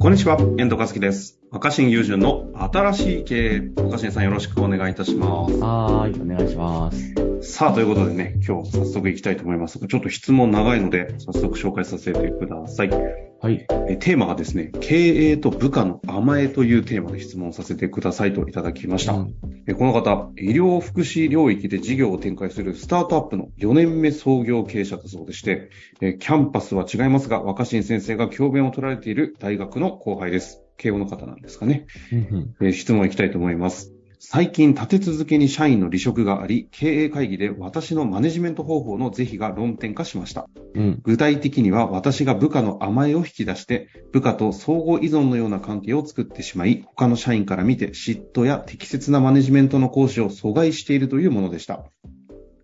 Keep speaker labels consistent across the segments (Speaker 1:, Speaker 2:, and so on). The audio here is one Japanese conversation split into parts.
Speaker 1: こんにちは、遠藤和樹です。若新友人の新しい経営。若新さんよろしくお願いいたします。
Speaker 2: はーい、お願いします。
Speaker 1: さあ、ということでね、今日早速行きたいと思いますが、ちょっと質問長いので、早速紹介させてください。
Speaker 2: はい。
Speaker 1: えテーマがですね、経営と部下の甘えというテーマで質問させてくださいといただきました。
Speaker 2: うん
Speaker 1: えこの方、医療福祉領域で事業を展開するスタートアップの4年目創業経営者だそうでして、えキャンパスは違いますが、若新先生が教鞭を取られている大学の後輩です。慶応の方なんですかね。
Speaker 2: うん
Speaker 1: えー質問いきたいと思います。最近立て続けに社員の離職があり、経営会議で私のマネジメント方法の是非が論点化しました。
Speaker 2: うん。
Speaker 1: 具体的には私が部下の甘えを引き出して、部下と相互依存のような関係を作ってしまい、他の社員から見て嫉妬や適切なマネジメントの行使を阻害しているというものでした。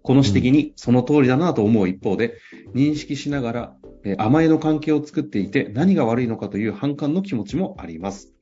Speaker 1: この指摘にその通りだなと思う一方で、認識しながら、えー甘えの関係を作っていて何が悪いのかという反感の気持ちもあります。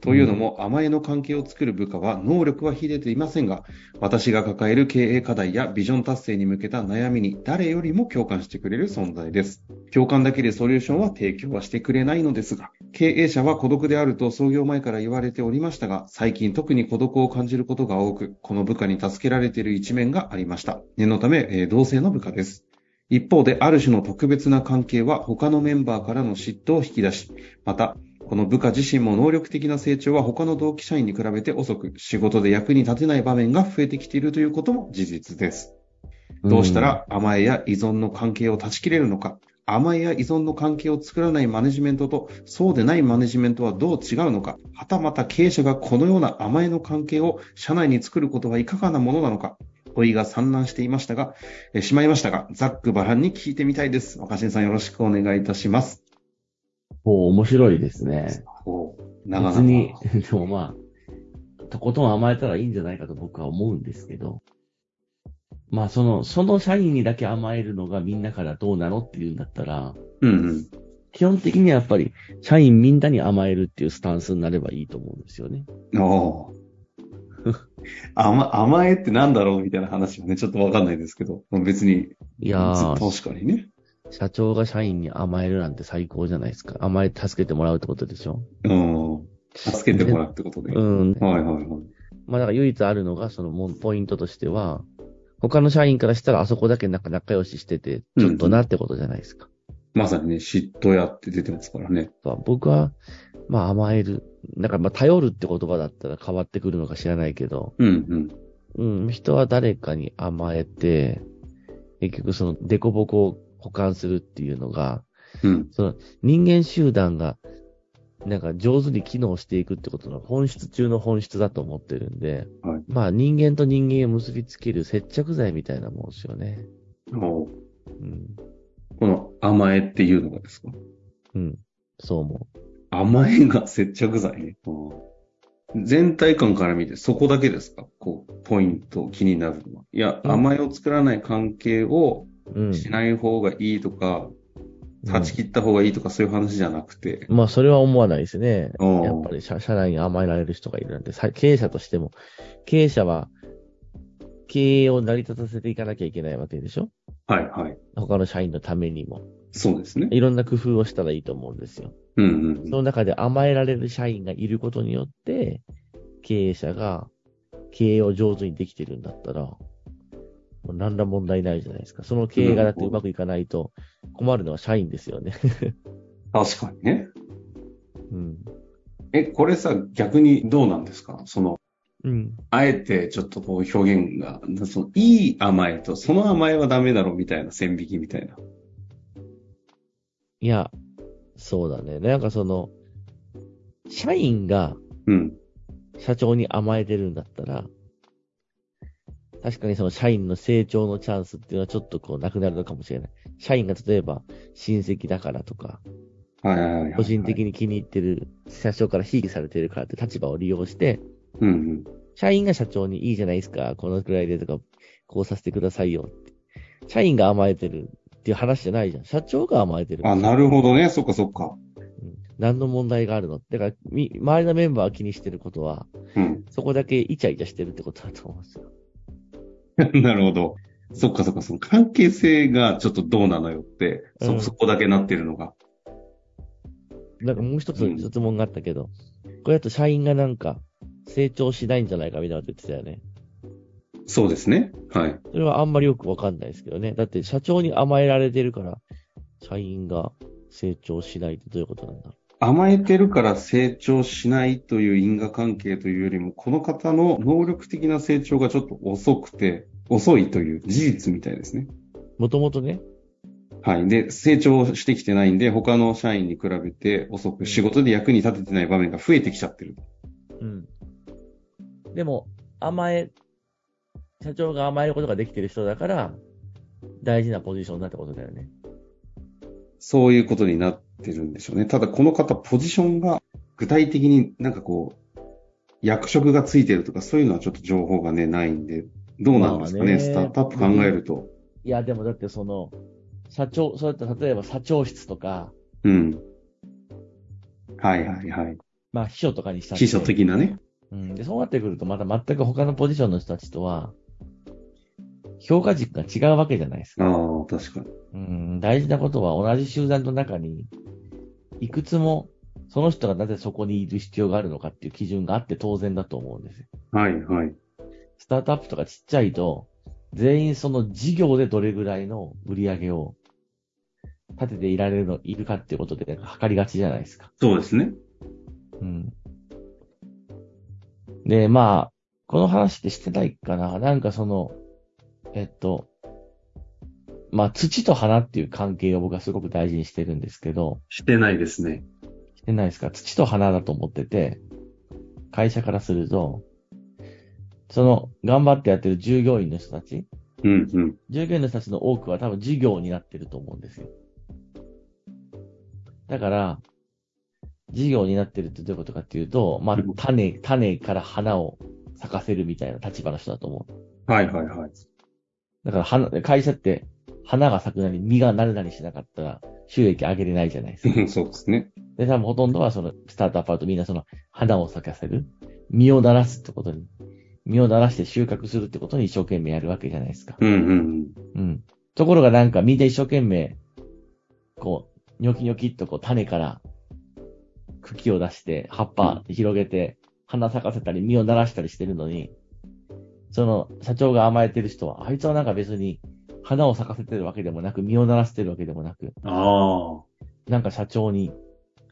Speaker 1: というのも、甘えの関係を作る部下は能力は秀でていませんが、私が抱える経営課題やビジョン達成に向けた悩みに誰よりも共感してくれる存在です。共感だけでソリューションは提供はしてくれないのですが、経営者は孤独であると創業前から言われておりましたが、最近特に孤独を感じることが多く、この部下に助けられている一面がありました。念のため、えー同性の部下です。一方で、ある種の特別な関係は他のメンバーからの嫉妬を引き出し、また、この部下自身も能力的な成長は他の同期社員に比べて遅く、仕事で役に立てない場面が増えてきているということも事実です。どうしたら甘えや依存の関係を断ち切れるのか、甘えや依存の関係を作らないマネジメントと、そうでないマネジメントはどう違うのか、はたまた経営者がこのような甘えの関係を社内に作ることはいかがなものなのか、問いが散乱していましたが、えーしまいましたが、ざっくばらんに聞いてみたいです。若新さんよろしくお願いいたします。
Speaker 2: お面白いですね。
Speaker 1: お長々
Speaker 2: 別に、でもまあ、とことん甘えたらいいんじゃないかと僕は思うんですけど、まあその、その社員にだけ甘えるのがみんなからどうなのっていうんだったら、
Speaker 1: うんうん。
Speaker 2: 基本的にはやっぱり社員みんなに甘えるっていうスタンスになればいいと思うんですよね。
Speaker 1: おー 甘甘えってなんだろうみたいな話はね、ちょっとわかんないですけど、別に、
Speaker 2: いやー、
Speaker 1: 確かにね。
Speaker 2: 社長が社員に甘えるなんて最高じゃないですか。甘えて助けてもらうってことでしょ？
Speaker 1: うん。助けてもらうってことで。
Speaker 2: うん。
Speaker 1: はいはいはい。
Speaker 2: まあだから唯一あるのが、そのポイントとしては、他の社員からしたらあそこだけなんか仲良ししてて、ちょっとなってことじゃないですか。
Speaker 1: まさにね、嫉妬やって出てますからね。
Speaker 2: まあ僕は、まあ甘える。なんかまあ頼るって言葉だったら変わってくるのか知らないけど、
Speaker 1: うんうん。
Speaker 2: うん、人は誰かに甘えて、結局そのデコボコを保管するっていうのが、
Speaker 1: うん。
Speaker 2: その人間集団が、なんか上手に機能していくってことの本質中の本質だと思ってるんで、
Speaker 1: はい
Speaker 2: まあ人間と人間を結びつける接着剤みたいなもんですよね。
Speaker 1: お
Speaker 2: うん。
Speaker 1: この甘えっていうのがですか？
Speaker 2: うん。そう思
Speaker 1: 甘えが接着剤？ね。うん全体感から見てそこだけですか？こう、ポイント気になるのは。いや、
Speaker 2: うん
Speaker 1: 甘えを作らない関係を
Speaker 2: う。うん。
Speaker 1: しない方がいいとか、断ち切った方がいいとかそういう話じゃなくて。
Speaker 2: まあ、それは思わないですね。
Speaker 1: うん
Speaker 2: やっぱり社社内に甘えられる人がいるなんて、さ経営者としても、経営者は、経営を成り立たせていかなきゃいけないわけでしょ？
Speaker 1: はいはい。
Speaker 2: 他の社員のためにも。
Speaker 1: そうですね。
Speaker 2: いろんな工夫をしたらいいと思うんですよ。
Speaker 1: うんうんうん。
Speaker 2: その中で甘えられる社員がいることによって、経営者が経営を上手にできてるんだったら、何ら問題ないじゃないですか。その経営がだってうまくいかないと困るのは社員ですよね。
Speaker 1: 確かにね。
Speaker 2: うん。
Speaker 1: え、これさ、逆にどうなんですか？その、
Speaker 2: うん。
Speaker 1: あえてちょっとこう表現が、そのいい甘えとその甘えはダメだろみたいな線引きみたいな。
Speaker 2: いや、そうだね。なんかその、社員が
Speaker 1: うん。
Speaker 2: 社長に甘えてるんだったら、確かにその社員の成長のチャンスっていうのはちょっとこうなくなるのかもしれない。社員が例えば親戚だからとか、
Speaker 1: はいはいはいはい。
Speaker 2: 個人的に気に入ってる、社長からひいきされてるからって立場を利用して、
Speaker 1: うんうん。
Speaker 2: 社員が社長にいいじゃないですか、このくらいでとか、こうさせてくださいよって。社員が甘えてるっていう話じゃないじゃん。社長が甘えてる。
Speaker 1: あ、なるほどね。そっかそっか。
Speaker 2: うん何の問題があるの？だから、み、周りのメンバーが気にしてることは、
Speaker 1: うん。
Speaker 2: そこだけイチャイチャしてるってことだと思うんですよ。
Speaker 1: なるほど。そっかそっか、その関係性がちょっとどうなのよって、そ、
Speaker 2: うん
Speaker 1: そこだけなってるのが。
Speaker 2: なんかもう一つ質問があったけど、これだと社員がなんか成長しないんじゃないかみたいなこと言ってたよね。
Speaker 1: そうですね。はい。
Speaker 2: それはあんまりよくわかんないですけどね。だって社長に甘えられてるから、社員が成長しないってどういうことなんだろ
Speaker 1: 甘えてるから成長しないという因果関係というよりも、この方の能力的な成長がちょっと遅くて、遅いという事実みたいですね。
Speaker 2: う。もともとね、
Speaker 1: はい。で、成長してきてないんで、他の社員に比べて遅く仕事で役に立ててない場面が増えてきちゃってる。
Speaker 2: うん。でも、甘え、社長が甘えることができてる人だから、大事なポジションだってことだよね。
Speaker 1: そういうことになってるんでしょうね。ただこの方、ポジションが具体的になんかこう、役職がついてるとかそういうのはちょっと情報がね、ないんで、どうなんですかね、
Speaker 2: まあね
Speaker 1: スタートアップ考えると。
Speaker 2: いや、でもだってその、社長、そうやって例えば社長室とか、
Speaker 1: うん。はいはいはい。
Speaker 2: まあ秘書とかにした
Speaker 1: 秘書的なね。
Speaker 2: うん。で、そうなってくるとまた全く他のポジションの人たちとは、評価軸が違うわけじゃないですか。
Speaker 1: ああ、確かに。
Speaker 2: うん。大事なことは同じ集団の中に、いくつも、その人がなぜそこにいる必要があるのかっていう基準があって当然だと思うんですよ。
Speaker 1: はいはい。
Speaker 2: スタートアップとかちっちゃいと、全員その事業でどれぐらいの売り上げを立てていられるの、いるかっていうことで測りがちじゃないですか。
Speaker 1: そうですね。
Speaker 2: うん。で、まあ、この話ってしてないかななんかその、えっと、まあ、土と花っていう関係を僕はすごく大事にしてるんですけど、
Speaker 1: してないですね。
Speaker 2: してないですか？土と花だと思ってて、会社からすると、その、頑張ってやってる従業員の人たち、
Speaker 1: うんうん。
Speaker 2: 従業員の人たちの多くは多分事業になってると思うんですよ。だから、事業になってるってどういうことかっていうと、まあ
Speaker 1: うん、
Speaker 2: 種、種から花を咲かせるみたいな立場の人だと思う。
Speaker 1: はいはいはい。
Speaker 2: だから花、会社って花が咲くなり実がなるなりしなかったら収益上げれないじゃないですか。
Speaker 1: うんそうですね。
Speaker 2: で、多分ほとんどはそのスタートアップだとみんなその花を咲かせる。実をならすってことに、実をならして収穫するってことに一生懸命やるわけじゃないですか。
Speaker 1: うんうん
Speaker 2: うん。ところがなんかみんな一生懸命、こう、ニョキニョキっとこう種から茎を出して、葉っぱ広げて、花咲かせたり実をならしたりしてるのに、その社長が甘えてる人は、あいつはなんか別に花を咲かせてるわけでもなく、実をならせてるわけでもなく、
Speaker 1: うん。あ
Speaker 2: なんか社長に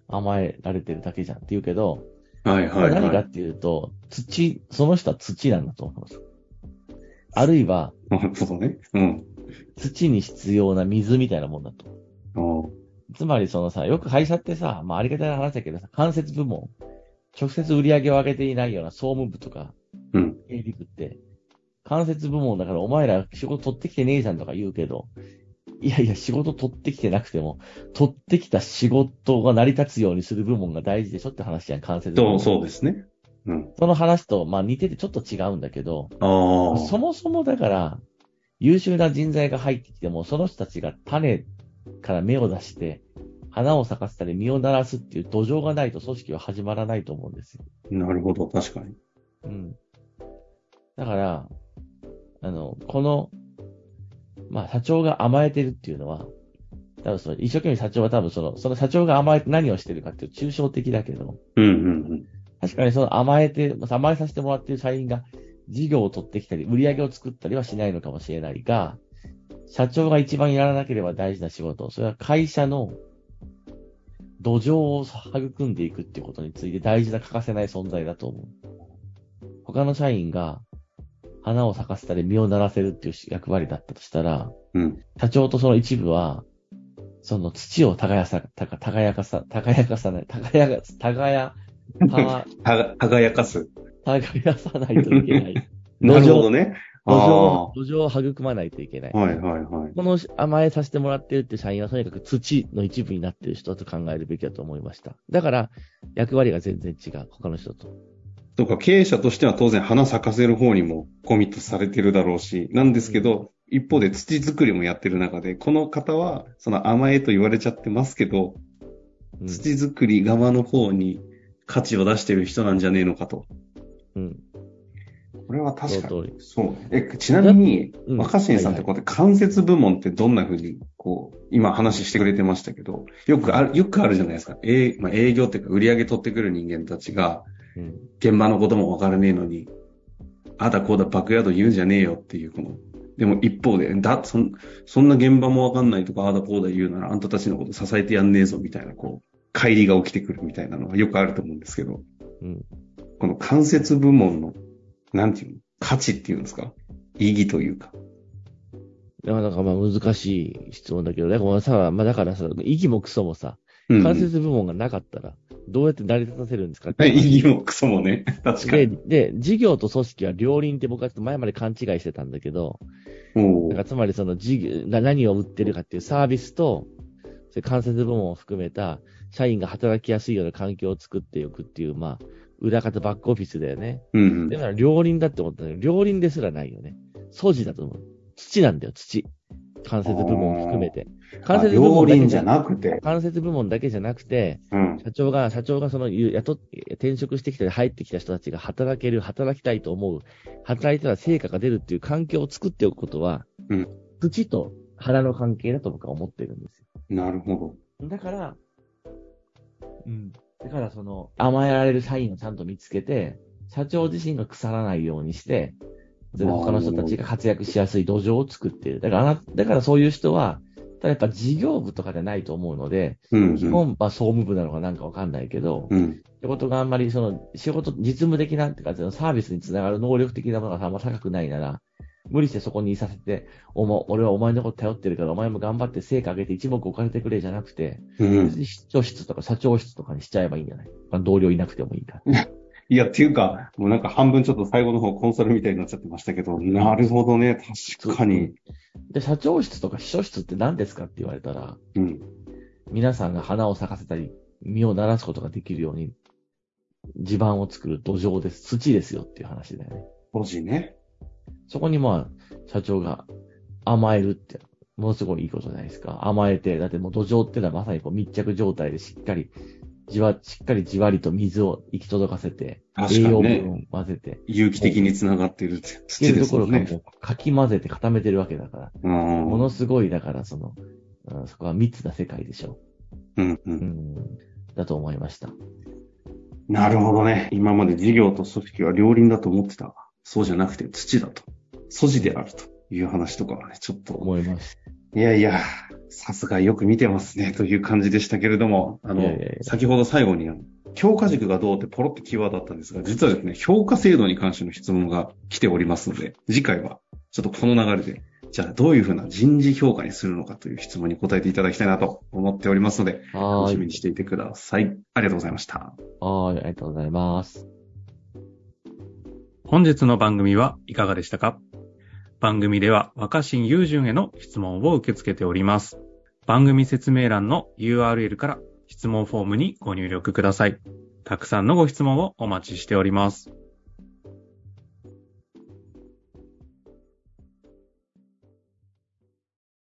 Speaker 2: 甘えられてるだけじゃんって言うけど、
Speaker 1: あ。はいはいはい。
Speaker 2: 何かっていうと、土、その人は土なんだと思うんですよ。あるいは、
Speaker 1: なるほどね。うん。
Speaker 2: 土に必要な水みたいなもんだと。
Speaker 1: あ
Speaker 2: つまりそのさ、よく会社ってさ、まあありがたい話だけどさ、間接部門、直接売り上げを上げていないような総務部とか、
Speaker 1: うん。
Speaker 2: 経理部って、間接部門だからお前ら仕事取ってきてねえじゃんとか言うけど、いやいや仕事取ってきてなくても、取ってきた仕事が成り立つようにする部門が大事でしょって話じゃん、間接部門。
Speaker 1: そう、ですね。うん。
Speaker 2: その話と、まあ似ててちょっと違うんだけど。そもそもだから、優秀な人材が入ってきても、その人たちが種から芽を出して、花を咲かせたり実をならすっていう土壌がないと組織は始まらないと思うんですよ。
Speaker 1: なるほど、確かに。
Speaker 2: うん。だから、あの、この、まあ、社長が甘えてるっていうのは、多分その、一生懸命社長は多分その、その社長が甘えて何をしてるかっていう抽象的だけど、
Speaker 1: うんうん
Speaker 2: 確かにその甘えて、甘えさせてもらっている社員が事業を取ってきたり、売り上げを作ったりはしないのかもしれないが、社長が一番やらなければ大事な仕事、それは会社の土壌を育んでいくっていうことについて大事な欠かせない存在だと思う。他の社員が花を咲かせたり実をならせるっていう役割だったとしたら、
Speaker 1: うん。うん。
Speaker 2: 社長とその一部は、その土を耕さ、たか耕かさ、耕かさない、耕か、耕、た、
Speaker 1: た輝かす。
Speaker 2: 耕さないといけない。
Speaker 1: なるほどね。
Speaker 2: 土
Speaker 1: あ
Speaker 2: 壌、土壌を育まないといけない。
Speaker 1: あ。はいはいはい。
Speaker 2: この甘えさせてもらってるって社員はとにかく土の一部になってる人だと考えるべきだと思いました。だから、役割が全然違う。他の人と。
Speaker 1: とか、経営者としては当然花咲かせる方にもコミットされてるだろうし、なんですけど、一方で土作りもやってる中で、この方は、その甘えと言われちゃってますけど、
Speaker 2: うん。
Speaker 1: 土作り側の方に価値を出してる人なんじゃねえのかと。
Speaker 2: うん。
Speaker 1: これは確かに
Speaker 2: そ
Speaker 1: う。え、ちなみに、
Speaker 2: うん
Speaker 1: 若新さんってこうやって関節部門ってどんな風に、こう、今話してくれてましたけど、よくある、よくあるじゃないですか。えまあ、営業っていうか売り上げ取ってくる人間たちが、
Speaker 2: うん。
Speaker 1: 現場のこともわからねえのに、あだこうだバックヤード言うんじゃねえよっていう、この、でも一方で、だ、そん、そんな現場もわかんないとか、あだこうだ言うなら、あんたたちのこと支えてやんねえぞみたいな、こう、乖離が起きてくるみたいなのがよくあると思うんですけど、
Speaker 2: うん。
Speaker 1: この関節部門の、なんていうの価値っていうんですか？意義というか。
Speaker 2: なかなかまあ難しい質問だけど、だからさ、まあだからさ、意義もクソもさ、
Speaker 1: うん
Speaker 2: 関節部門がなかったら、どうやって成り立たせるんですか？っ て
Speaker 1: 意義もクソもね。確か
Speaker 2: で、
Speaker 1: に。
Speaker 2: で、事業と組織は両輪って僕はちょっと前まで勘違いしてたんだけど、
Speaker 1: おー
Speaker 2: だからつまりその事業、な何を売ってるかっていうサービスと、それ関節部門を含めた、社員が働きやすいような環境を作っておくっていう、まあ、裏方バックオフィスだよね。
Speaker 1: うんうん
Speaker 2: だから両輪だって思ったんだけど、両輪ですらないよね。素地だと思う。土なんだよ、土。関節部門を含めて。関節部
Speaker 1: 両
Speaker 2: 門だけじゃ
Speaker 1: なくて。
Speaker 2: 関節部門だけじゃなくて、
Speaker 1: うん。
Speaker 2: 社長が、社長がその、雇っ、転職してきたり入ってきた人たちが働ける、働きたいと思う、働いたら成果が出るっていう環境を作っておくことは、
Speaker 1: うん
Speaker 2: 土と腹の関係だと僕は思ってるんです
Speaker 1: なるほ
Speaker 2: よ。だから、うん。だからその、甘えられる社員をちゃんと見つけて、社長自身が腐らないようにして、他の人たちが活躍しやすい土壌を作っている。だからだからそういう人は、ただやっぱ事業部とかじゃないと思うので、
Speaker 1: ど。うん、うん。
Speaker 2: 基本は総務部なのかなんかわかんないけど、
Speaker 1: うん。
Speaker 2: 仕事があんまりその、仕事、実務的なっていうか、そのサービスにつながる能力的なものがあんま高くないなら、無理してそこにいさせて、おも、俺はお前のこと頼ってるから、お前も頑張って成果上げて一目置かれてくれじゃなくて、
Speaker 1: うん
Speaker 2: 別。に出張室とか社長室とかにしちゃえばいいんじゃない？まあ同僚いなくてもいいから。
Speaker 1: いや、っていうか、もうなんか半分ちょっと最後の方コンサルみたいになっちゃってましたけど、なるほどね。確かに。
Speaker 2: で、社長室とか秘書室って何ですかって言われたら、
Speaker 1: うん。
Speaker 2: 皆さんが花を咲かせたり、実を鳴らすことができるように、地盤を作る土壌です。土ですよっていう話だよね。
Speaker 1: 文字ね。
Speaker 2: そこにまあ、社長が甘えるって、ものすごいいいことじゃないですか。甘えて、だってもう土壌ってのはまさにこう密着状態でしっかり、じわ、しっかりじわりと水を行き届かせて、
Speaker 1: ね
Speaker 2: 養分を混ぜて、
Speaker 1: 有機的に繋がってる
Speaker 2: つけ
Speaker 1: 土ですもんね。
Speaker 2: ころがもうかき混ぜて固めてるわけだから、
Speaker 1: うん。
Speaker 2: ものすごい、だからその、うんそこは密な世界でしょ
Speaker 1: うんう。
Speaker 2: う。うんん、だと思いました。
Speaker 1: なるほどね。今まで事業と組織は両輪だと思ってた。そうじゃなくて土だと。素地であるという話とかはね、ちょっと。
Speaker 2: 思います。
Speaker 1: いやいや、さすがよく見てますね、という感じでしたけれども、あの、
Speaker 2: いやいやいや
Speaker 1: 先ほど最後に評価軸がどうってポロってキーワードだったんですが、実はですね、評価制度に関しての質問が来ておりますので、次回はちょっとこの流れで、じゃあどういうふうな人事評価にするのかという質問に答えていただきたいなと思っておりますので。楽しみにしていてください。ありがとうございました。
Speaker 2: はーい、ありがとうございます。
Speaker 3: 本日の番組はいかがでしたか？番組では若新雄純への質問を受け付けております。番組説明欄の URL から質問フォームにご入力ください。たくさんのご質問をお待ちしております。